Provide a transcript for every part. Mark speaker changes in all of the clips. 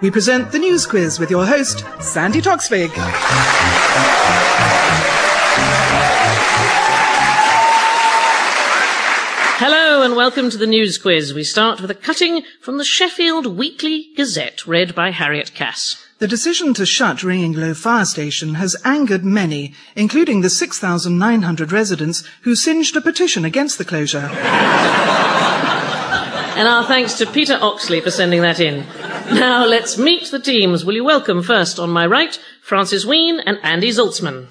Speaker 1: we present the news quiz with your host, Sandi Toksvig.
Speaker 2: Hello and welcome to the news quiz. We start with a cutting from the Sheffield Weekly Gazette, read by Harriet Cass.
Speaker 1: The decision to shut Ringing Low Fire Station has angered many, including the 6,900 residents who singed a petition against the closure.
Speaker 2: And our thanks to Peter Oxley for sending that in. Now let's meet the teams. Will you welcome first on my right, Francis Wheen and Andy Zaltzman.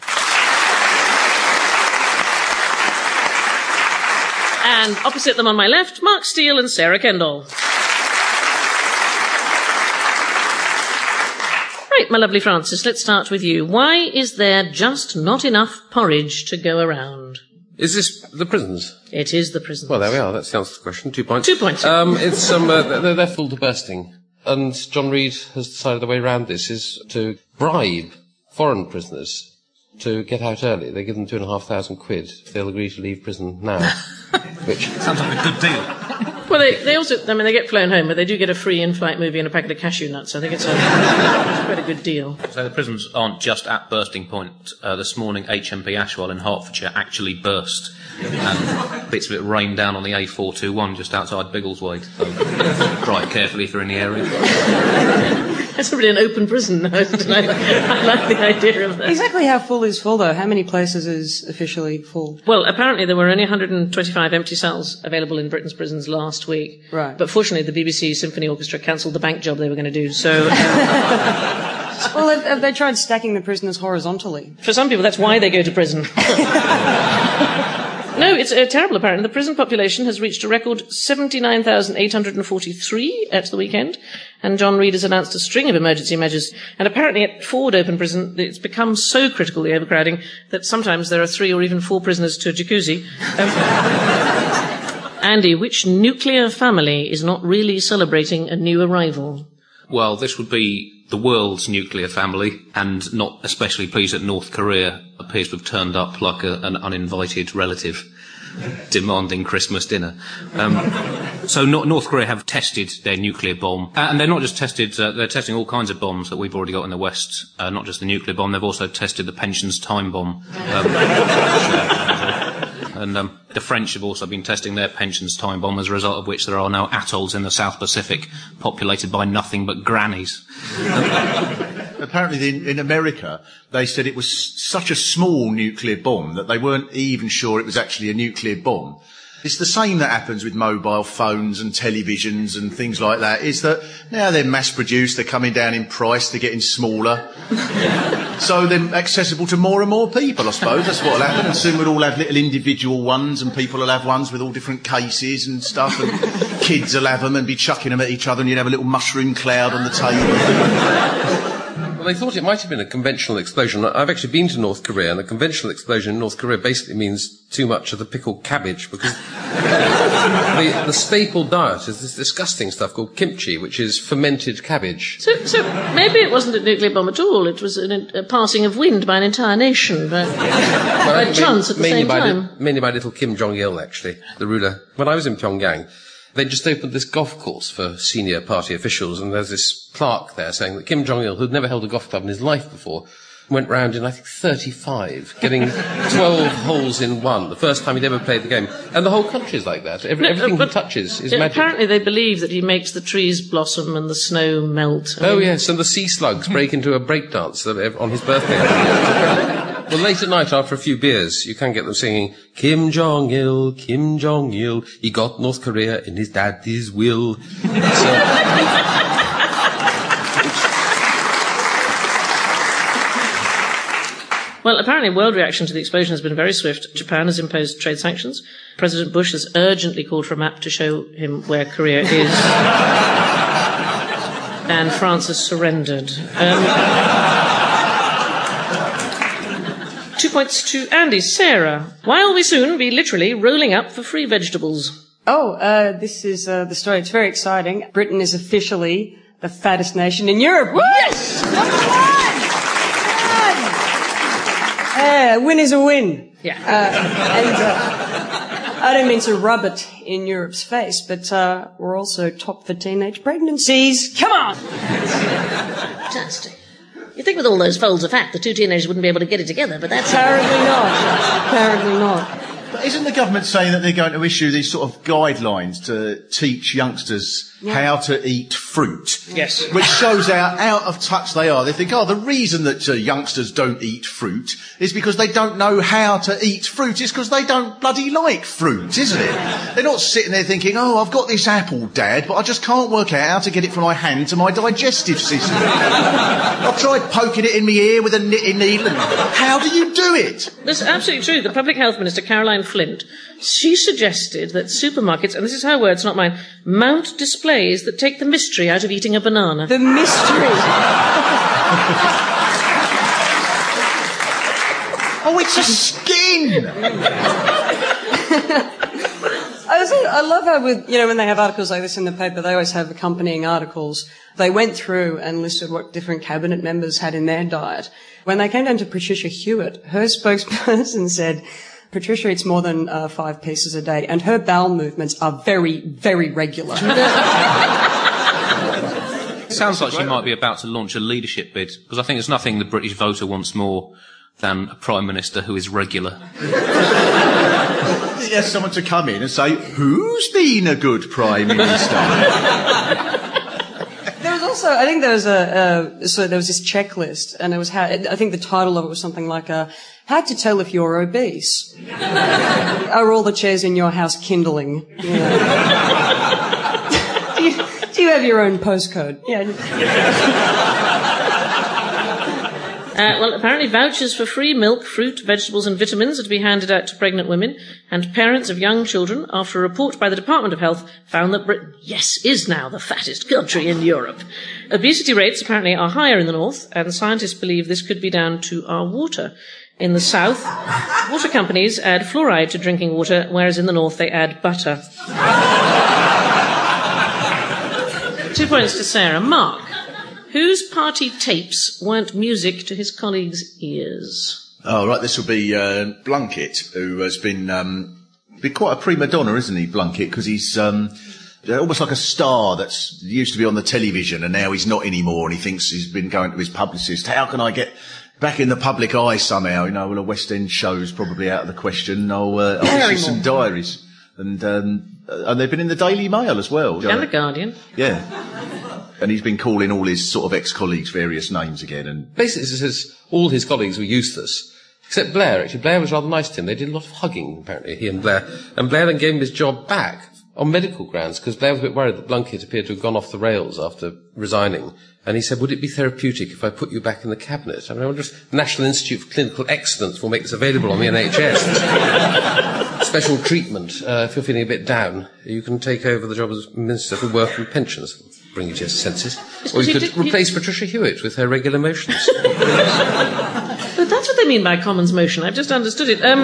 Speaker 2: And opposite them on my left, Mark Steel and Sarah Kendall. Right, my lovely Francis, let's start with you. Why is there just not enough porridge to go around?
Speaker 3: Is this the prisons?
Speaker 2: It is the prisons.
Speaker 3: Well, there we are. That's the answer to the question. Two points.
Speaker 2: Two points.
Speaker 3: Um, it's um, uh, they're, they're full to bursting, and John Reid has decided the way around this is to bribe foreign prisoners to get out early. They give them two and a half thousand quid if they'll agree to leave prison now. Which
Speaker 4: Sounds like a good deal.
Speaker 2: Well, they, they also, I mean, they get flown home, but they do get a free in-flight movie and a packet of cashew nuts. I think it's a, it's quite a good deal.
Speaker 4: So the prisons aren't just at bursting point. Uh, this morning, HMP Ashwell in Hertfordshire actually burst, and bits of it rained down on the A421 just outside Biggleswade. So drive carefully if you're in the area.
Speaker 2: It's really an open prison now, isn't it? I, like- I like the idea of that.
Speaker 5: Exactly how full is full, though? How many places is officially full?
Speaker 2: Well, apparently there were only 125 empty cells available in Britain's prisons last week.
Speaker 5: Right.
Speaker 2: But fortunately, the BBC Symphony Orchestra cancelled the bank job they were going to do. So, um,
Speaker 5: Well, have, they tried stacking the prisoners horizontally?
Speaker 2: for some people, that's why they go to prison. No, it's uh, terrible apparently. The prison population has reached a record 79,843 at the weekend, and John Reid has announced a string of emergency measures. And apparently at Ford Open Prison, it's become so critical, the overcrowding, that sometimes there are three or even four prisoners to a jacuzzi. Um, Andy, which nuclear family is not really celebrating a new arrival?
Speaker 4: Well, this would be the world's nuclear family, and not especially pleased that North Korea appears to have turned up like a, an uninvited relative demanding Christmas dinner. Um, so Nor- North Korea have tested their nuclear bomb, Uh, and they're not just tested; uh, they're testing all kinds of bombs that we've already got in the West. Uh, not just the nuclear bomb; they've also tested the pensions time bomb. Um, and um, the French have also been testing their pensions time bomb, as a result of which there are now atolls in the South Pacific populated by nothing but grannies.
Speaker 6: Apparently, in, in America, they said it was such a small nuclear bomb that they weren't even sure it was actually a nuclear bomb. It's the same that happens with mobile phones and televisions and things like that. Is that now they're mass produced, they're coming down in price, they're getting smaller. so they're accessible to more and more people, I suppose. That's what'll happen. And soon we'll all have little individual ones and people will have ones with all different cases and stuff and kids will have them and be chucking them at each other and you'd have a little mushroom cloud on the table.
Speaker 3: They thought it might have been a conventional explosion. I've actually been to North Korea, and a conventional explosion in North Korea basically means too much of the pickled cabbage because the, the staple diet is this disgusting stuff called kimchi, which is fermented cabbage.
Speaker 2: So, so maybe it wasn't a nuclear bomb at all. It was an, a passing of wind by an entire nation, by
Speaker 3: Well,
Speaker 2: chance at the same
Speaker 3: by
Speaker 2: time.
Speaker 3: mainly by little Kim Jong Il, actually, the ruler. When I was in Pyongyang, they just opened this golf course for senior party officials, and there's this clerk there saying that Kim Jong Il, who'd never held a golf club in his life before, went round in I think 35, getting 12 holes in one, the first time he'd ever played the game. And the whole country's like that. Every,
Speaker 2: No,
Speaker 3: everything he touches is magic.
Speaker 2: apparently, they believe that he makes the trees blossom and the snow melt. I
Speaker 3: Oh
Speaker 2: mean,
Speaker 3: yes, and the sea slugs break into a breakdance on his birthday. well, late at night, after a few beers, you can get them singing Kim Jong Il, Kim Jong Il. He got North Korea in his daddy's will. So,
Speaker 2: Well, apparently, world reaction to the explosion has been very swift. Japan has imposed trade sanctions. President Bush has urgently called for a map to show him where Korea is. and France has surrendered. Um, two points to Andy. Sarah, why will we soon be literally rolling up for free vegetables?
Speaker 5: Oh, uh, this is uh, the story. It's very exciting. Britain is officially the fattest nation in Europe. Yes! Number one! Yeah, a win is a win.
Speaker 2: Yeah.
Speaker 5: And, uh, I don't mean to rub it in Europe's face, but uh, we're also top for teenage pregnancies. Come on!
Speaker 2: Fantastic. You'd think with all those folds of fat, the two teenagers wouldn't be able to get it together, but that's...
Speaker 5: Apparently not. Apparently not.
Speaker 6: But isn't the government saying that they're going to issue these sort of guidelines to teach youngsters how to eat fruit?
Speaker 2: Yes.
Speaker 6: Which shows how out of touch they are. They think, oh, the reason that uh, youngsters don't eat fruit is because they don't know how to eat fruit. It's because they don't bloody like fruit, isn't it? They're not sitting there thinking, oh, I've got this apple, Dad, but I just can't work out how to get it from my hand to my digestive system. I've tried poking it in my ear with a knitting needle. And how do you do it?
Speaker 2: That's absolutely true. The Public Health Minister, Caroline Flint, she suggested that supermarkets, and this is her words, not mine, mount displays that take the mystery out of eating a banana.
Speaker 5: The mystery.
Speaker 6: Oh, it's a skin!
Speaker 5: I, was, I love how with, you know, when they have articles like this in the paper, they always have accompanying articles. They went through and listed what different cabinet members had in their diet. When they came down to Patricia Hewitt, her spokesperson said, Patricia eats more than uh, five pieces a day, and her bowel movements are very, very regular.
Speaker 4: Sounds like she might be about to launch a leadership bid, because I think there's nothing the British voter wants more than a Prime Minister who is regular.
Speaker 6: He has someone to come in and say, who's been a good Prime Minister?
Speaker 5: There was also, I think there was a, a so there was this checklist, and it was how, I think the title of it was something like, uh, how to tell if you're obese. Are all the chairs in your house kindling? Know. do, you, do you have your own postcode? Yeah.
Speaker 2: Uh, well, apparently vouchers for free milk, fruit, vegetables and vitamins are to be handed out to pregnant women and parents of young children after a report by the Department of Health found that Britain, yes, is now the fattest country in Europe. Obesity rates apparently are higher in the north and scientists believe this could be down to our water. In the south, water companies add fluoride to drinking water, whereas in the north they add butter. Two points to Sarah. Mark, whose party tapes weren't music to his colleagues' ears?
Speaker 6: Oh, right, this will be uh, Blunkett, who has been, um, been quite a prima donna, isn't he, Blunkett? Because he's um, almost like a star that's used to be on the television and now he's not anymore and he thinks he's been going to his publicist, how can I get back in the public eye somehow? You know, well, a West End show's probably out of the question. I'll, uh, I'll issue some diaries. And, um, and they've been in the Daily Mail as well.
Speaker 2: And the Guardian.
Speaker 6: Yeah. And he's been calling all his sort of ex-colleagues various names again and
Speaker 3: Basically, it says all his colleagues were useless. Except Blair, actually. Blair was rather nice to him. They did a lot of hugging, apparently, he and Blair. And Blair then gave him his job back on medical grounds, because Blair was a bit worried that Blunkett appeared to have gone off the rails after resigning. And he said, would it be therapeutic if I put you back in the cabinet? I mean, I wonder if the National Institute for Clinical Excellence will make this available on the NHS. Special treatment. Uh, if you're feeling a bit down, you can take over the job as Minister for Work and Pensions. Bring you to your senses. Or you could
Speaker 2: did-
Speaker 3: replace Patricia Hewitt with her regular motions.
Speaker 2: But that's what they mean by commons motion. I've just understood it. Um,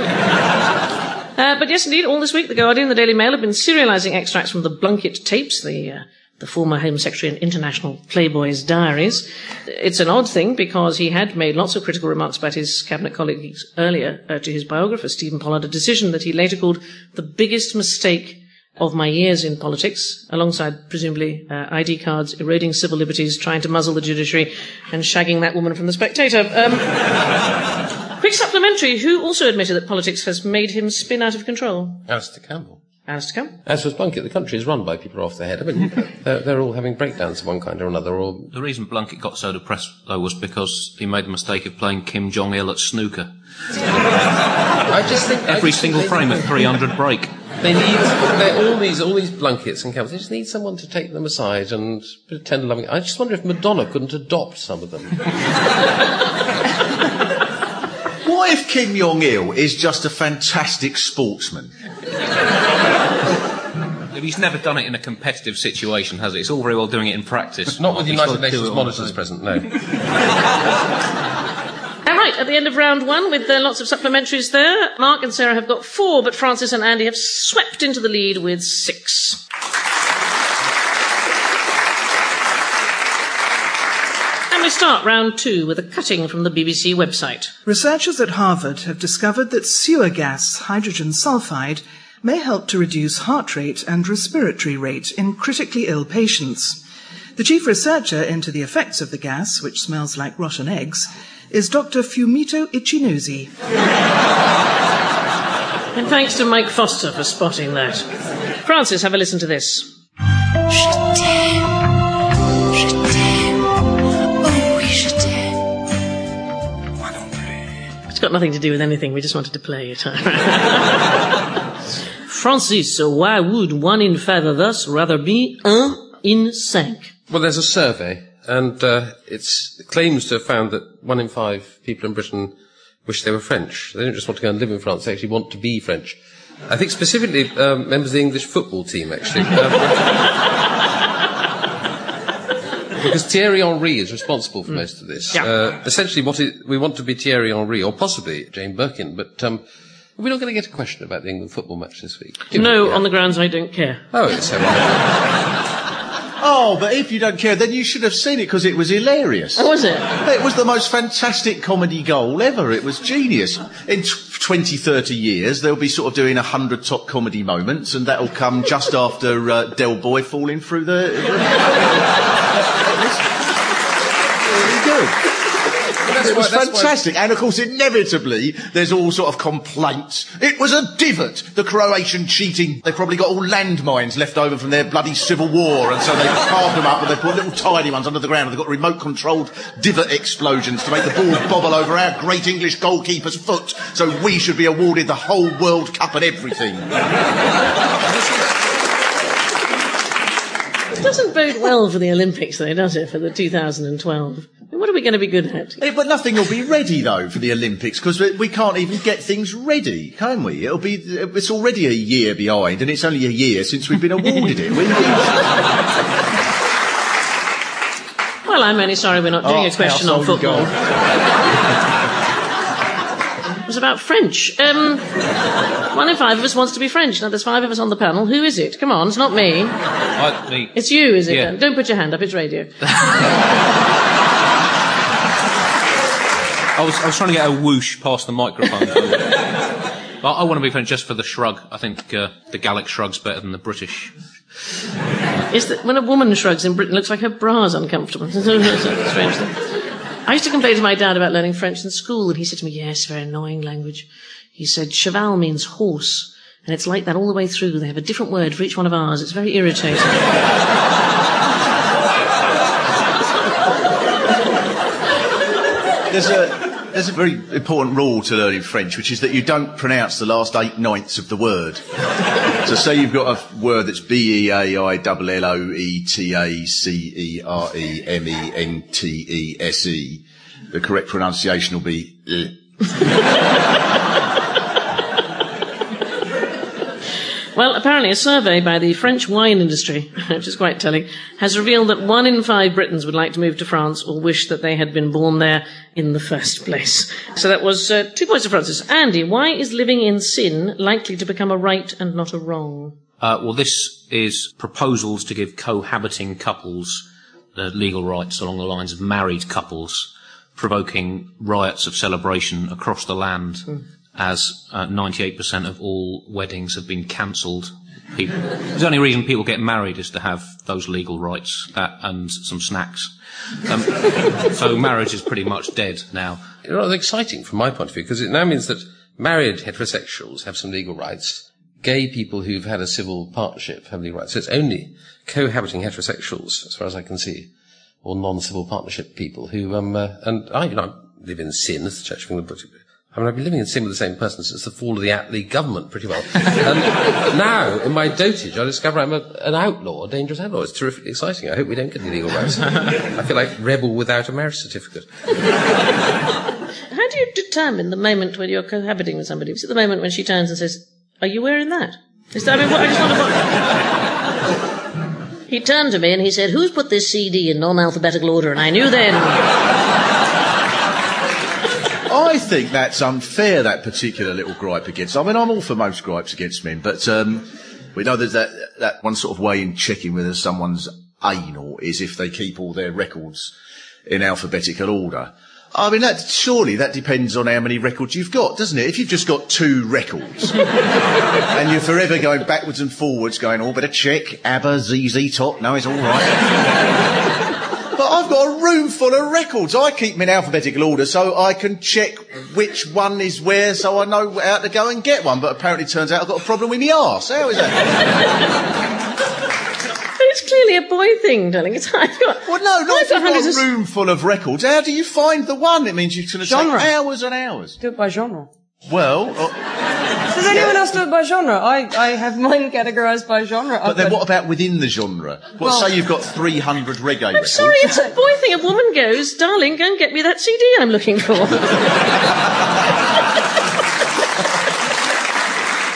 Speaker 2: uh, but yes, indeed, all this week, The Guardian and the Daily Mail have been serialising extracts from the Blunkett tapes, the, uh, the former Home Secretary and International Playboy's diaries. It's an odd thing because he had made lots of critical remarks about his cabinet colleagues earlier uh, to his biographer, Stephen Pollard, a decision that he later called the biggest mistake of my years in politics, alongside presumably uh, ID cards, eroding civil liberties, trying to muzzle the judiciary, and shagging that woman from the Spectator. Um, quick supplementary: Who also admitted that politics has made him spin out of control?
Speaker 3: Alastair Campbell.
Speaker 2: Alastair Campbell.
Speaker 3: As was Blunkett, the country is run by people who are off their head. I mean, they're, they're all having breakdowns of one kind or another, or
Speaker 4: The reason Blunkett got so depressed, though, was because he made the mistake of playing Kim Jong Il at snooker.
Speaker 3: I just think
Speaker 4: Every
Speaker 3: just
Speaker 4: single
Speaker 3: think
Speaker 4: frame at 300 break.
Speaker 3: They need they're all these all these blankets and caps. They just need someone to take them aside and pretend loving. I just wonder if Madonna couldn't adopt some of them.
Speaker 6: What if Kim Jong Il is just a fantastic sportsman?
Speaker 4: He's never done it in a competitive situation, has he? It's all very well doing it in practice.
Speaker 3: Not with
Speaker 4: He's
Speaker 3: United
Speaker 4: got to do
Speaker 3: Nations
Speaker 4: it on
Speaker 3: monitors
Speaker 4: the-
Speaker 3: present. No.
Speaker 2: All right, at the end of round one, with uh, lots of supplementaries there, Mark and Sarah have got four, but Francis and Andy have swept into the lead with six. And we start round two with a cutting from the BBC website.
Speaker 1: Researchers at Harvard have discovered that sewer gas, hydrogen sulfide, may help to reduce heart rate and respiratory rate in critically ill patients. The chief researcher into the effects of the gas, which smells like rotten eggs, is Dr. Fumito Ichinose.
Speaker 2: And thanks to Mike Foster for spotting that. Francis, have a listen to this. Got nothing to do with anything, we just wanted to play it. Francis, so why would one in five of us rather be un in cinq?
Speaker 3: Well, there's a survey, and uh, it's, it claims to have found that one in five people in Britain wish they were French. They don't just want to go and live in France, they actually want to be French. I think specifically um, members of the English football team, actually. Um, because Thierry Henry is responsible for most of this.
Speaker 2: Yeah.
Speaker 3: Uh, essentially, what it, we want to be Thierry Henry, or possibly Jane Birkin, but um, we're not going to get a question about the England football match this week. do we?
Speaker 2: No,
Speaker 3: Yeah.
Speaker 2: on the grounds I don't care.
Speaker 3: Oh, it's so
Speaker 6: Oh, but if you don't care, then you should have seen it because it was hilarious.
Speaker 2: Oh, was it?
Speaker 6: It was the most fantastic comedy goal ever. It was genius. In t- 20, 30 years, they'll be sort of doing a hundred top comedy moments, and that'll come just after uh, Del Boy falling through the. It was really good. It was
Speaker 3: why- that's why-
Speaker 6: fantastic, and of course, inevitably, there's all sort of complaints. It was a divot. The Croatian cheating. They've probably got all landmines left over from their bloody civil war, and so they've carved them up and they've put little tiny ones under the ground. And they've got remote-controlled divot explosions to make the ball bobble over our great English goalkeeper's foot. So we should be awarded the whole World Cup and everything.
Speaker 2: It doesn't bode well for the Olympics, though, does it, for the 2012? What are we going to be good at?
Speaker 6: Eh, But nothing will be ready though for the Olympics because we, we can't even get things ready, can we? It'll be it's already a year behind, and it's only a year since we've been awarded it.
Speaker 2: Well, I'm only sorry we're not doing
Speaker 6: Oh,
Speaker 2: a question on football. Was about French. Um, one in five of us wants to be French. Now, there's five of us on the panel. Who is it? Come on, it's not me.
Speaker 4: I, me.
Speaker 2: It's you, is it?
Speaker 4: Yeah.
Speaker 2: Don't put your hand up, it's radio.
Speaker 4: I was, I was trying to get a whoosh past the microphone. but I want to be French just for the shrug. I think uh, the Gallic shrug's better than the British.
Speaker 2: Is that when a woman shrugs in Britain, it looks like her bra's uncomfortable. It's strange thing. I used to complain to my dad about learning French in school, and he said to me, yes, very annoying language. He said, cheval means horse, and it's like that all the way through. They have a different word for each one of ours. It's very irritating.
Speaker 6: there's a there's a very important rule to learning French, which is that you don't pronounce the last eight ninths of the word. So, say you've got a word that's B E A I L L O E T A C E R E M E N T E S E. The correct pronunciation will be.
Speaker 2: Well, apparently a survey by the French wine industry, which is quite telling, has revealed that one in five Britons would like to move to France or wish that they had been born there in the first place. So that was uh, two points to Francis. Andy, why is living in sin likely to become a right and not a wrong?
Speaker 4: Uh, well, this is proposals to give cohabiting couples the legal rights along the lines of married couples, provoking riots of celebration across the land, as uh, 98% of all weddings have been cancelled. The only reason people get married is to have those legal rights that, and some snacks. Um, so marriage is pretty much dead now.
Speaker 3: It's rather exciting from my point of view because it now means that married heterosexuals have some legal rights. Gay people who've had a civil partnership have legal rights. So it's only cohabiting heterosexuals, as far as I can see, or non-civil partnership people who, um, uh, and I, you know, live in sin, as the Church of England puts it. I mean, I've been living in sin with the same person since the fall of the Attlee government, pretty well. Um, and now, in my dotage, I discover I'm a, an outlaw, a dangerous outlaw. It's terrifically exciting. I hope we don't get any legal rights. I feel like rebel without a marriage certificate.
Speaker 2: How do you determine the moment when you're cohabiting with somebody? Is it the moment when she turns and says, Are you wearing that? Is that, I mean, what, I just wonder what. He turned to me and he said, Who's put this CD in non alphabetical order? And I knew then.
Speaker 6: I think that's unfair, that particular little gripe against. I mean, I'm all for most gripes against men, but um, we know there's that, that one sort of way in checking whether someone's anal is if they keep all their records in alphabetical order. I mean, that, surely that depends on how many records you've got, doesn't it? If you've just got two records and you're forever going backwards and forwards, going, oh, better check ABBA, ZZ Top, no, it's all right. But I've got a room full of records. I keep them in alphabetical order so I can check which one is where so I know how to go and get one. But apparently it turns out I've got a problem with my arse. How is that?
Speaker 2: It's clearly a boy thing, darling. It's, I've got.
Speaker 6: Well, no, not
Speaker 2: I've
Speaker 6: if you've
Speaker 2: hundreds
Speaker 6: got a room full of records. How do you find the one? It means you're going to take hours and hours.
Speaker 5: Do it by genre.
Speaker 6: Well, uh,
Speaker 5: Does anyone else do it by genre? I, I have mine categorised by genre.
Speaker 6: but then what about within the genre? What,
Speaker 5: Well-
Speaker 6: say you've got 300 reggae
Speaker 2: I'm
Speaker 6: records.
Speaker 2: sorry, it's a boy thing. A woman goes, darling, go and get me that CD I'm looking for.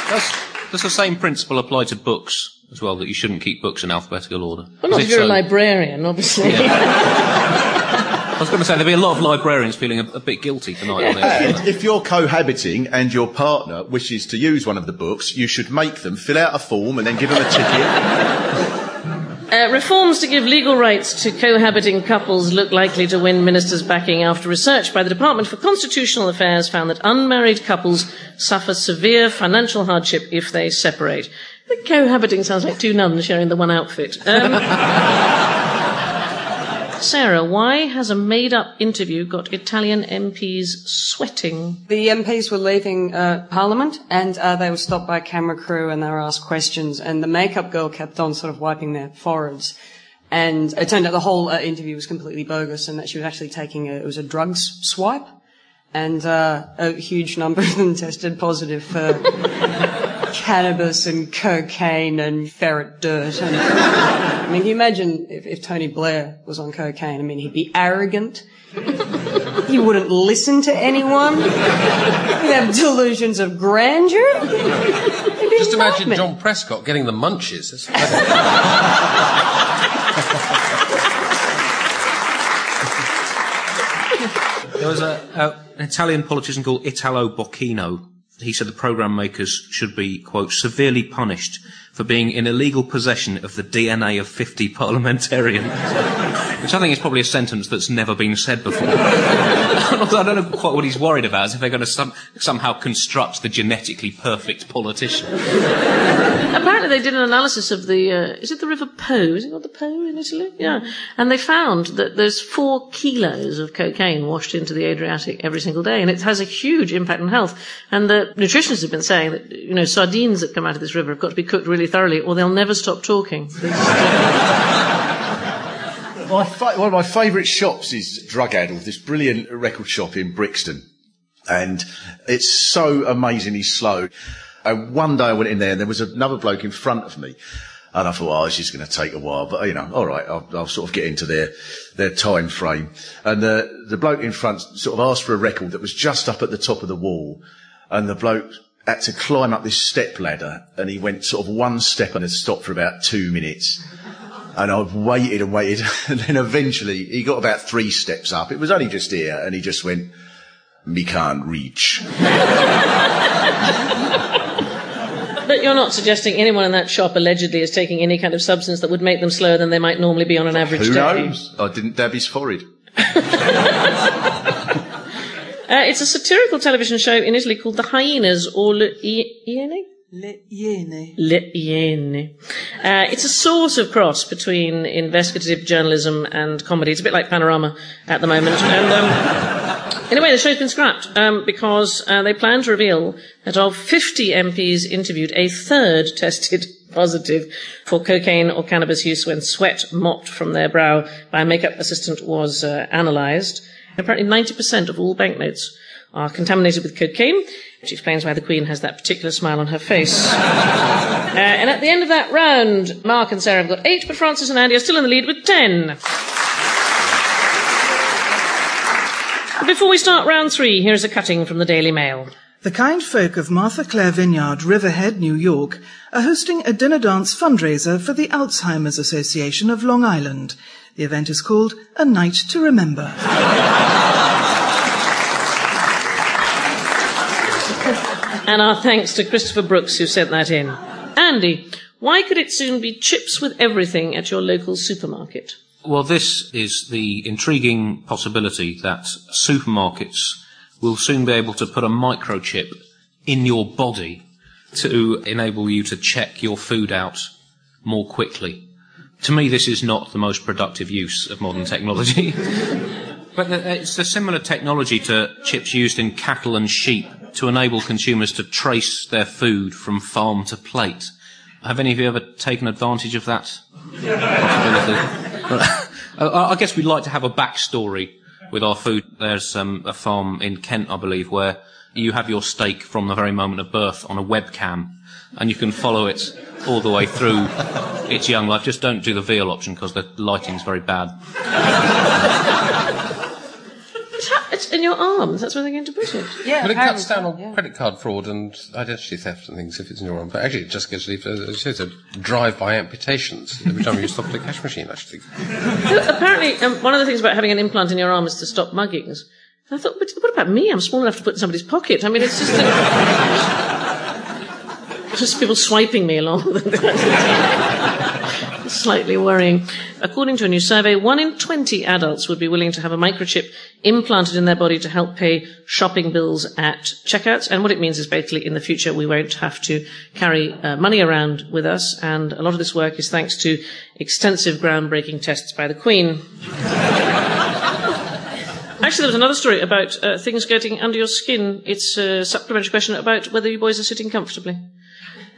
Speaker 4: Does, does the same principle apply to books as well, that you shouldn't keep books in alphabetical order?
Speaker 2: well, not if you're a librarian, obviously.
Speaker 4: I was going to say, there'll be a lot of librarians feeling a, a bit guilty tonight. on this.
Speaker 6: And if you're cohabiting and your partner wishes to use one of the books, you should make them fill out a form and then give them a ticket.
Speaker 2: Uh, reforms to give legal rights to cohabiting couples look likely to win ministers' backing after research by the Department for Constitutional Affairs found that unmarried couples suffer severe financial hardship if they separate. The cohabiting sounds like two nuns sharing the one outfit. Um, Sarah, why has a made-up interview got Italian MPs sweating?
Speaker 5: The MPs were leaving uh, Parliament and uh, they were stopped by a camera crew and they were asked questions and the makeup girl kept on sort of wiping their foreheads. And it turned out the whole uh, interview was completely bogus and that she was actually taking a, it was a drugs swipe. And uh, a huge number of them tested positive for cannabis and cocaine and ferret dirt. And, I mean, can you imagine if, if Tony Blair was on cocaine? I mean, he'd be arrogant. He wouldn't listen to anyone. He'd have delusions of grandeur.
Speaker 3: Just
Speaker 5: a
Speaker 3: imagine
Speaker 5: nightmare.
Speaker 3: John Prescott getting the munches. It's.
Speaker 4: There was a, a, an Italian politician called Italo Bocchino. He said the programme makers should be, quote, severely punished for being in illegal possession of the DNA of 50 parliamentarians. Which I think is probably a sentence that's never been said before. I don't know quite what he's worried about, is if they're going to some, somehow construct the genetically perfect politician.
Speaker 2: Apparently, they did an analysis of the. Uh, is it the River Po? Is it called the Po in Italy? Yeah. And they found that there's four kilos of cocaine washed into the Adriatic every single day, and it has a huge impact on health. And the nutritionists have been saying that you know sardines that come out of this river have got to be cooked really thoroughly, or they'll never stop talking.
Speaker 6: My fa- one of my favourite shops is Drug Addle, this brilliant record shop in Brixton. And it's so amazingly slow. And one day I went in there and there was another bloke in front of me. And I thought, oh, it's just going to take a while, but you know, all right, I'll, I'll sort of get into their, their time frame. And the, the bloke in front sort of asked for a record that was just up at the top of the wall. And the bloke had to climb up this step ladder and he went sort of one step and had stopped for about two minutes. And I've waited and waited, and then eventually he got about three steps up. It was only just here, and he just went, "Me can't reach."
Speaker 2: But you're not suggesting anyone in that shop allegedly is taking any kind of substance that would make them slower than they might normally be on an average
Speaker 6: Who
Speaker 2: day.
Speaker 6: knows? I didn't dab his forehead.
Speaker 2: Uh, it's a satirical television show in Italy called The Hyenas or Le Iene?
Speaker 1: Le Iene.
Speaker 2: Le Iene. Uh, it's a sort of cross between investigative journalism and comedy. It's a bit like Panorama at the moment. And, um, in a way, the show's been scrapped um, because uh, they plan to reveal that of 50 MPs interviewed, a third tested positive for cocaine or cannabis use when sweat mopped from their brow by a makeup assistant was uh, analysed. Apparently, 90% of all banknotes are contaminated with cocaine, which explains why the Queen has that particular smile on her face. uh, and at the end of that round, Mark and Sarah have got eight, but Francis and Andy are still in the lead with ten. Before we start round three, here's a cutting from the Daily Mail.
Speaker 1: The kind folk of Martha Clara Vineyard, Riverhead, New York, are hosting a dinner dance fundraiser for the Alzheimer's Association of Long Island. The event is called A Night to Remember.
Speaker 2: And our thanks to Christopher Brooks who sent that in. Andy, why could it soon be chips with everything at your local supermarket?
Speaker 4: Well, this is the intriguing possibility that supermarkets will soon be able to put a microchip in your body to enable you to check your food out more quickly. To me, this is not the most productive use of modern technology. but uh, it's a similar technology to chips used in cattle and sheep to enable consumers to trace their food from farm to plate. Have any of you ever taken advantage of that possibility? I guess we'd like to have a backstory with our food. There's um, a farm in Kent, I believe, where you have your steak from the very moment of birth on a webcam, and you can follow it all the way through its young life. Just don't do the veal option because the lighting's very bad.
Speaker 2: It's, in your arms. That's where they're going to put it.
Speaker 5: Yeah,
Speaker 3: But it cuts down
Speaker 5: so,
Speaker 3: on
Speaker 5: yeah.
Speaker 3: credit card fraud and identity theft and things if it's in your arm. But actually, it just gives you, as you say, to drive-by amputations every time you stop at a cash machine, actually.
Speaker 2: Apparently, um, one of the things about having an implant in your arm is to stop muggings. And I thought, but what about me? I'm small enough to put in somebody's pocket. I mean, it's just just people swiping me along. Slightly worrying. According to a new survey, one in 20 adults would be willing to have a microchip implanted in their body to help pay shopping bills at checkouts. And what it means is basically in the future we won't have to carry uh, money around with us. And a lot of this work is thanks to extensive groundbreaking tests by the Queen. Actually, there was another story about uh, things getting under your skin. It's a supplementary question about whether you boys are sitting comfortably.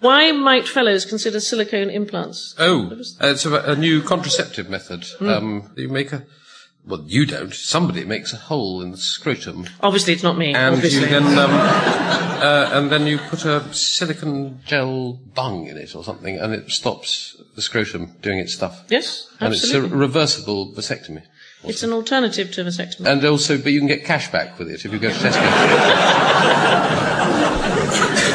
Speaker 2: Why might fellows consider silicone implants?
Speaker 3: Oh, uh, it's a, a new contraceptive method. Um, you make a, well, you don't. Somebody makes a hole in the scrotum,
Speaker 2: Obviously, it's not me.
Speaker 3: and
Speaker 2: obviously.
Speaker 3: you then, um, uh, and then you put a silicon gel bung in it or something, and it stops the scrotum doing its stuff.
Speaker 2: Yes, absolutely.
Speaker 3: And it's a reversible vasectomy.
Speaker 2: It's an alternative to vasectomy.
Speaker 3: And also, but you can get cash back with it if you go to Tesco.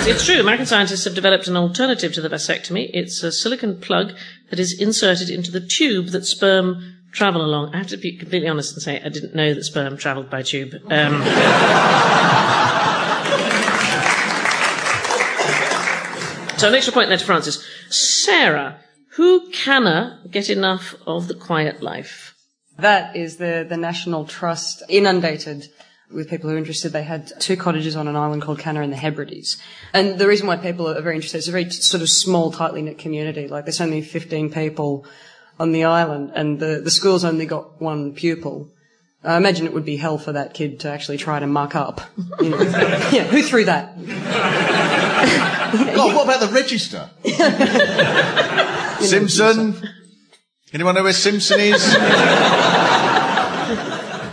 Speaker 2: It's true. American scientists have developed an alternative to the vasectomy. It's a silicon plug that is inserted into the tube that sperm travel along. I have to be completely honest and say I didn't know that sperm travelled by tube. Um, so an extra point there to Francis. Sarah, who canna get enough of the quiet life?
Speaker 5: That is the, the National Trust inundated with people who are interested. They had two cottages on an island called Canna in the Hebrides. And the reason why people are very interested, it's a very sort of small, tightly knit community. Like there's only 15 people on the island and the, the school's only got one pupil. I imagine it would be hell for that kid to actually try to muck up. You know. yeah, who threw that?
Speaker 6: Oh, what about the register? Simpson? Anyone know where Simpson is?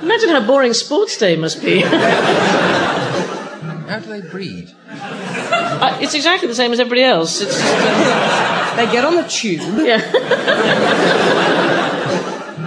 Speaker 2: Imagine how boring sports day must be.
Speaker 3: How do they breed?
Speaker 2: Uh, it's exactly the same as everybody else. It's just, um,
Speaker 5: They get on the tube.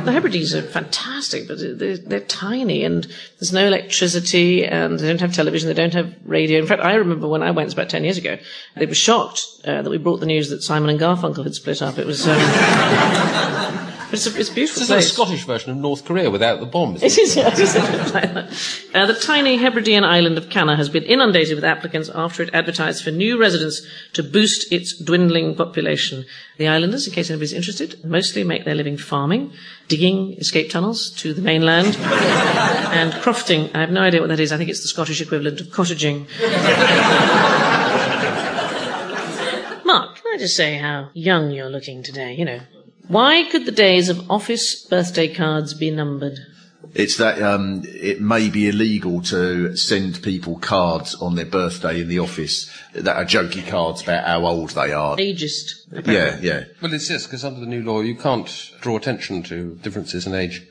Speaker 2: the Hebrides are fantastic, but they're, they're tiny and there's no electricity and they don't have television, they don't have radio. In fact, I remember when I went about 10 years ago, they were shocked uh, that we brought the news that Simon and Garfunkel had split up. It was, um, it's a, it's a beautiful
Speaker 3: This is a. Scottish version of North Korea without the bomb. isn't
Speaker 2: It is, yeah, it is like that. Uh, the tiny Hebridean island of Canna has been inundated with applicants after it advertised for new residents to boost its dwindling population. The islanders, in case anybody's interested, mostly make their living farming, digging escape tunnels to the mainland, and crofting. I have no idea what that is. I think it's the Scottish equivalent of cottaging. Mark, can I just say how young you're looking today? You know, why could the days of office birthday cards be numbered?
Speaker 6: It's that um, it may be illegal to send people cards on their birthday in the office that are jokey cards about how old they are.
Speaker 2: Ageist.
Speaker 6: Yeah, yeah.
Speaker 3: Well, it's yes, because under the new law, you can't draw attention to differences in age,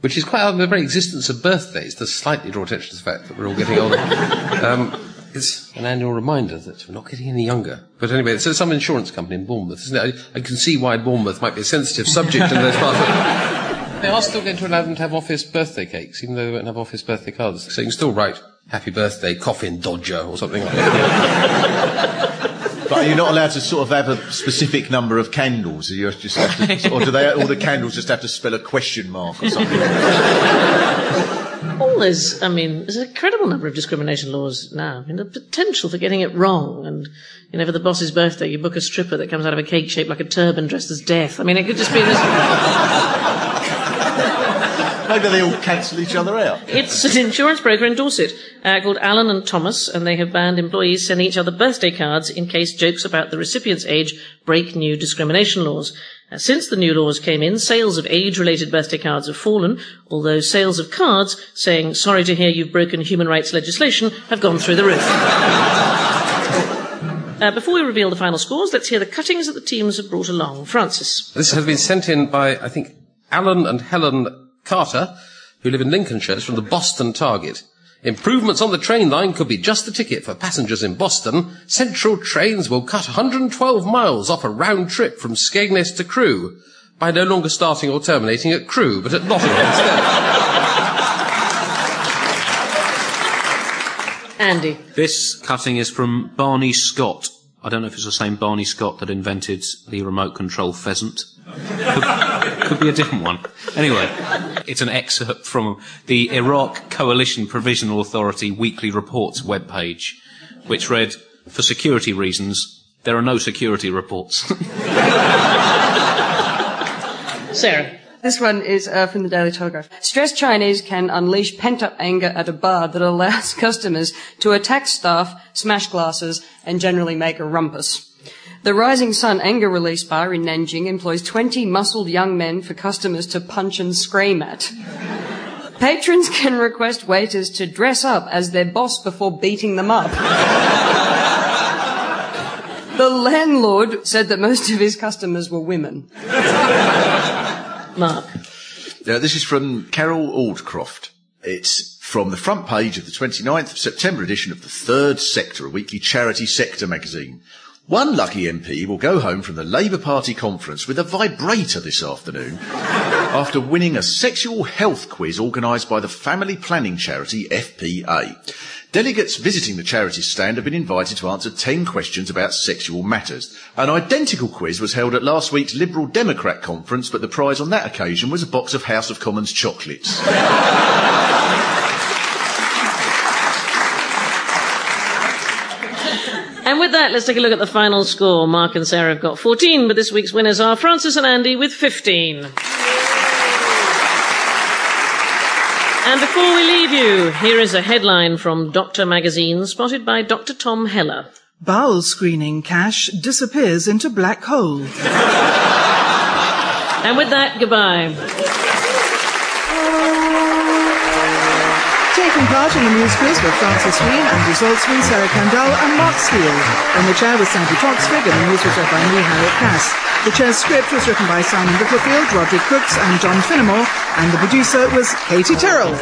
Speaker 3: which is quite out of the very existence of birthdays does slightly draw attention to the fact that we're all getting older. um, it's an annual reminder that we're not getting any younger. But anyway, so some insurance company in Bournemouth, isn't it? I, I can see why Bournemouth might be a sensitive subject in those parts. But they are still going to allow them to have office birthday cakes, even though they won't have office birthday cards. So you can still write "Happy Birthday, Coffin Dodger" or something like that.
Speaker 6: But are you not allowed to sort of have a specific number of candles? Or, you just have to, or do they, all the candles just have to spell a question mark or something?
Speaker 2: Well, there's, I mean, there's an incredible number of discrimination laws now. I mean, the potential for getting it wrong. And, you know, for the boss's birthday, you book a stripper that comes out of a cake shaped like a turban dressed as death. I mean, it could just be this.
Speaker 6: Maybe they all cancel each other out.
Speaker 2: It's an insurance broker in Dorset uh, called Allen and Thomas, and they have banned employees sending each other birthday cards in case jokes about the recipient's age break new discrimination laws. Uh, since the new laws came in, sales of age-related birthday cards have fallen, although sales of cards saying, sorry to hear you've broken human rights legislation, have gone through the roof. Uh, before we reveal the final scores, let's hear the cuttings that the teams have brought along. Francis.
Speaker 3: This has been sent in by, I think, Alan and Helen Carter, who live in Lincolnshire. It's from the Boston Target. Improvements on the train line could be just the ticket for passengers in Boston. Central trains will cut 112 miles off a round trip from Skegness to Crewe by no longer starting or terminating at Crewe, but at Nottingham instead.
Speaker 2: Andy.
Speaker 4: This cutting is from Barney Scott. I don't know if it's the same Barney Scott that invented the remote control pheasant. Could, could be a different one. Anyway, it's an excerpt from the Iraq Coalition Provisional Authority weekly reports webpage, which read, for security reasons, there are no security reports.
Speaker 2: Sarah.
Speaker 5: This one is uh, from the Daily Telegraph. Stressed Chinese can unleash pent-up anger at a bar that allows customers to attack staff, smash glasses, and generally make a rumpus. The Rising Sun anger release bar in Nanjing employs 20 muscled young men for customers to punch and scream at. Patrons can request waiters to dress up as their boss before beating them up. the landlord said that most of his customers were women.
Speaker 2: Mark.
Speaker 6: Uh, this is from Carol Aldcroft. It's from the front page of the 29th of September edition of the Third Sector, a weekly charity sector magazine. One lucky MP will go home from the Labour Party conference with a vibrator this afternoon after winning a sexual health quiz organised by the family planning charity FPA. Delegates visiting the charity stand have been invited to answer 10 questions about sexual matters. An identical quiz was held at last week's Liberal Democrat conference, but the prize on that occasion was a box of House of Commons chocolates.
Speaker 2: And with that, let's take a look at the final score. Mark and Sarah have got 14, but this week's winners are Francis and Andy with 15. And before we leave you, here is a headline from Doctor Magazine spotted by Dr. Tom Heller.
Speaker 1: Bowel screening cash disappears into black hole.
Speaker 2: And with that, goodbye.
Speaker 1: Taking part in the news quiz were Francis Wheen, Andrew Zaltzman, Sarah Kendall and Mark Steel. In the chair was Sandi Toksvig and the news was read by me, Harriet Cass. The chair's script was written by Simon Littlefield, Roderick Crooks and John Finnemore, and the producer was Katie Tyrrell.